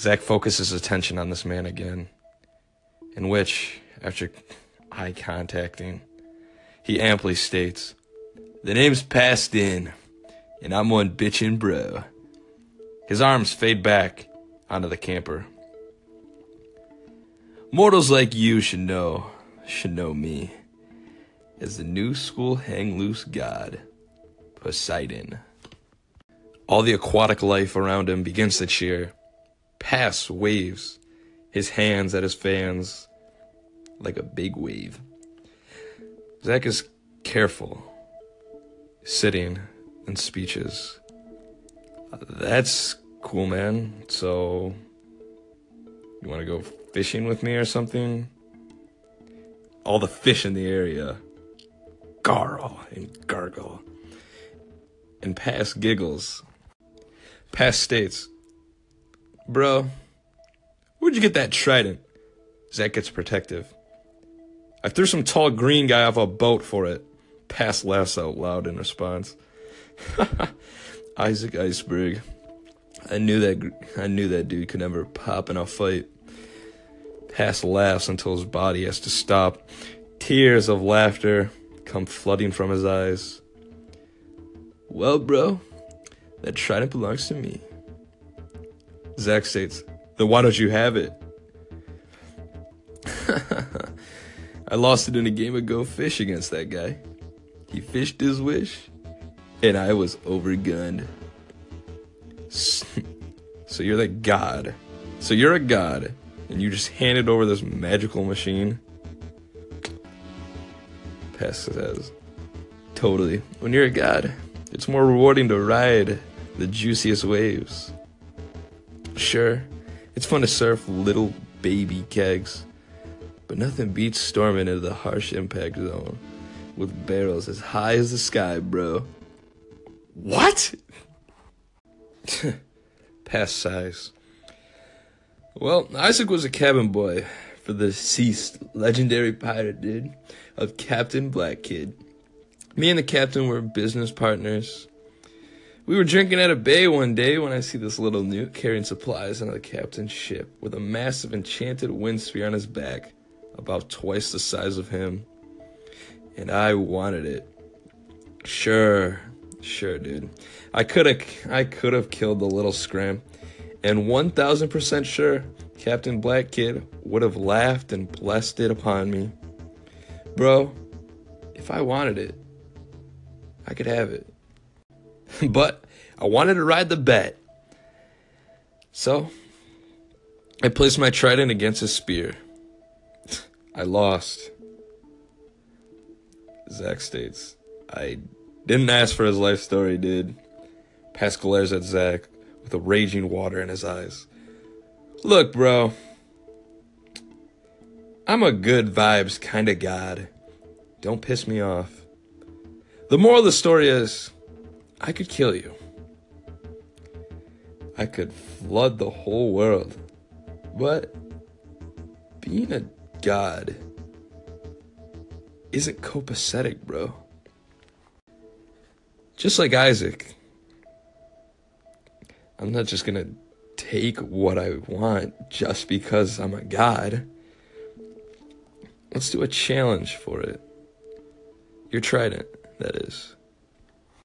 Zach focuses attention on this man again, in which, after eye contacting, he amply states, The name's passed in, and I'm one bitchin' bro. His arms fade back onto the camper. Mortals like you should know, should know me as the new school hang loose god, Poseidon. All the aquatic life around him begins to cheer. Pass waves, his hands at his fans like a big wave. Zach is careful, sitting in speeches. That's cool, man. So, you want to go fishing with me or something? All the fish in the area. Garl and gargle. And Pass giggles. Pass states, Bro, where'd you get that trident? Zach gets protective. I threw some tall green guy off a boat for it. Pass laughs out loud in response. Isaac Iceberg. I knew that I knew that dude could never pop in a fight. Pass laughs until his body has to stop. Tears of laughter come flooding from his eyes. Well, bro, that trident belongs to me. Zach states, Then why don't you have it? I lost it in a game of Go Fish against that guy. He fished his wish, and I was overgunned. So you're the god. So you're a god, and you just handed over this magical machine? Pass says, Totally. When you're a god, it's more rewarding to ride the juiciest waves. Sure, it's fun to surf little baby kegs, but nothing beats storming into the harsh impact zone with barrels as high as the sky, bro. What? Past size. Well, Isaac was a cabin boy for the deceased legendary pirate dude of Captain Black Kid. Me and the captain were business partners. We were drinking at a bay one day when I see this little newt carrying supplies on the captain's ship with a massive enchanted wind sphere on his back, about twice the size of him. And I wanted it. Sure, Sure, dude. I could have I could have killed the little scram. And 1000% sure Captain Black Kid would have laughed and blessed it upon me. Bro, if I wanted it, I could have it. but I wanted to ride the bet. So, I placed my trident against his spear. I lost. Zach states, I didn't ask for his life story, dude. Pass glares at Zach with a raging water in his eyes. Look, bro. I'm a good vibes kind of god. Don't piss me off. The moral of the story is I could kill you. I could flood the whole world. But being a god isn't copacetic, bro. Just like Isaac, I'm not just gonna take what I want just because I'm a god. Let's do a challenge for it. Your trident, that is.